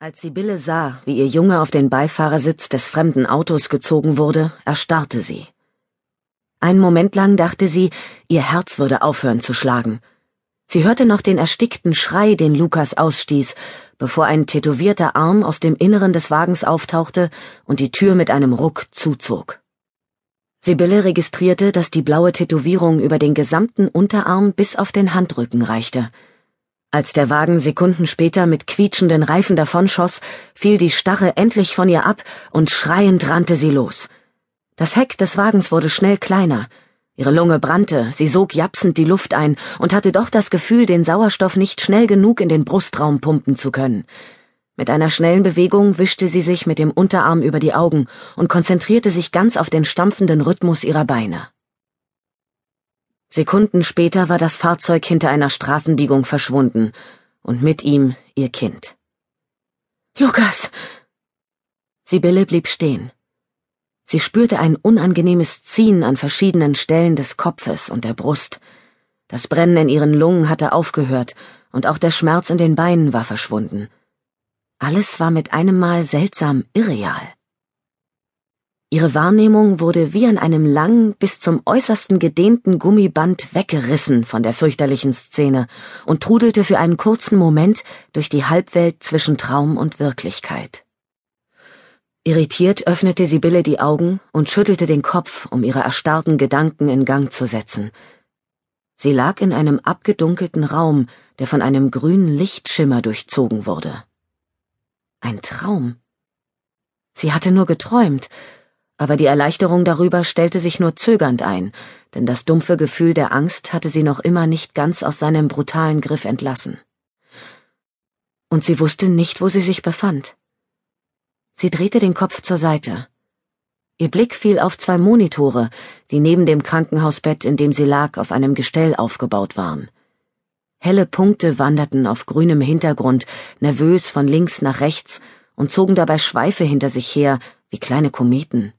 Als Sibylle sah, wie ihr Junge auf den Beifahrersitz des fremden Autos gezogen wurde, erstarrte sie. Einen Moment lang dachte sie, ihr Herz würde aufhören zu schlagen. Sie hörte noch den erstickten Schrei, den Lukas ausstieß, bevor ein tätowierter Arm aus dem Inneren des Wagens auftauchte und die Tür mit einem Ruck zuzog. Sibylle registrierte, dass die blaue Tätowierung über den gesamten Unterarm bis auf den Handrücken reichte. Als der Wagen Sekunden später mit quietschenden Reifen davonschoss, fiel die Starre endlich von ihr ab und schreiend rannte sie los. Das Heck des Wagens wurde schnell kleiner. Ihre Lunge brannte, sie sog japsend die Luft ein und hatte doch das Gefühl, den Sauerstoff nicht schnell genug in den Brustraum pumpen zu können. Mit einer schnellen Bewegung wischte sie sich mit dem Unterarm über die Augen und konzentrierte sich ganz auf den stampfenden Rhythmus ihrer Beine. Sekunden später war das Fahrzeug hinter einer Straßenbiegung verschwunden und mit ihm ihr Kind. Lukas! Sibylle blieb stehen. Sie spürte ein unangenehmes Ziehen an verschiedenen Stellen des Kopfes und der Brust. Das Brennen in ihren Lungen hatte aufgehört und auch der Schmerz in den Beinen war verschwunden. Alles war mit einem Mal seltsam irreal. Ihre Wahrnehmung wurde wie an einem langen, bis zum äußersten gedehnten Gummiband weggerissen von der fürchterlichen Szene und trudelte für einen kurzen Moment durch die Halbwelt zwischen Traum und Wirklichkeit. Irritiert öffnete Sibylle die Augen und schüttelte den Kopf, um ihre erstarrten Gedanken in Gang zu setzen. Sie lag in einem abgedunkelten Raum, der von einem grünen Lichtschimmer durchzogen wurde. Ein Traum. Sie hatte nur geträumt, aber die Erleichterung darüber stellte sich nur zögernd ein, denn das dumpfe Gefühl der Angst hatte sie noch immer nicht ganz aus seinem brutalen Griff entlassen. Und sie wusste nicht, wo sie sich befand. Sie drehte den Kopf zur Seite. Ihr Blick fiel auf zwei Monitore, die neben dem Krankenhausbett, in dem sie lag, auf einem Gestell aufgebaut waren. Helle Punkte wanderten auf grünem Hintergrund, nervös von links nach rechts und zogen dabei Schweife hinter sich her, wie kleine Kometen.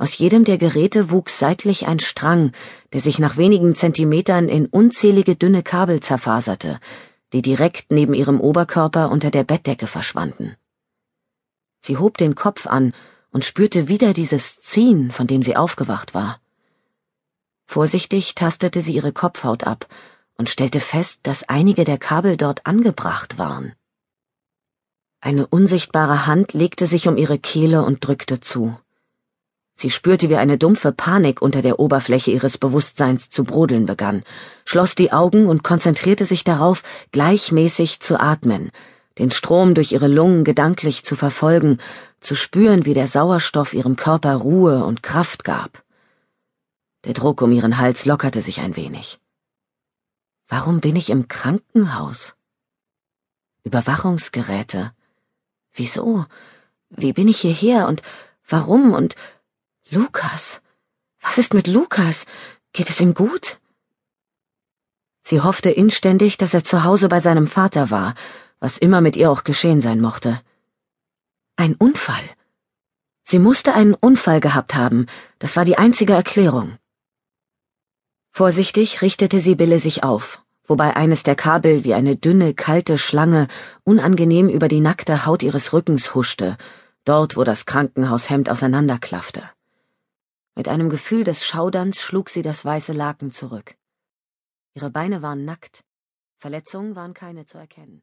Aus jedem der Geräte wuchs seitlich ein Strang, der sich nach wenigen Zentimetern in unzählige dünne Kabel zerfaserte, die direkt neben ihrem Oberkörper unter der Bettdecke verschwanden. Sie hob den Kopf an und spürte wieder dieses Ziehen, von dem sie aufgewacht war. Vorsichtig tastete sie ihre Kopfhaut ab und stellte fest, dass einige der Kabel dort angebracht waren. Eine unsichtbare Hand legte sich um ihre Kehle und drückte zu. Sie spürte, wie eine dumpfe Panik unter der Oberfläche ihres Bewusstseins zu brodeln begann, schloss die Augen und konzentrierte sich darauf, gleichmäßig zu atmen, den Strom durch ihre Lungen gedanklich zu verfolgen, zu spüren, wie der Sauerstoff ihrem Körper Ruhe und Kraft gab. Der Druck um ihren Hals lockerte sich ein wenig. Warum bin ich im Krankenhaus? Überwachungsgeräte. Wieso? Wie bin ich hierher und warum und Lukas. Was ist mit Lukas? Geht es ihm gut? Sie hoffte inständig, dass er zu Hause bei seinem Vater war, was immer mit ihr auch geschehen sein mochte. Ein Unfall. Sie musste einen Unfall gehabt haben, das war die einzige Erklärung. Vorsichtig richtete Sibylle sich auf, wobei eines der Kabel wie eine dünne, kalte Schlange unangenehm über die nackte Haut ihres Rückens huschte, dort wo das Krankenhaushemd auseinanderklaffte. Mit einem Gefühl des Schauderns schlug sie das weiße Laken zurück. Ihre Beine waren nackt, Verletzungen waren keine zu erkennen.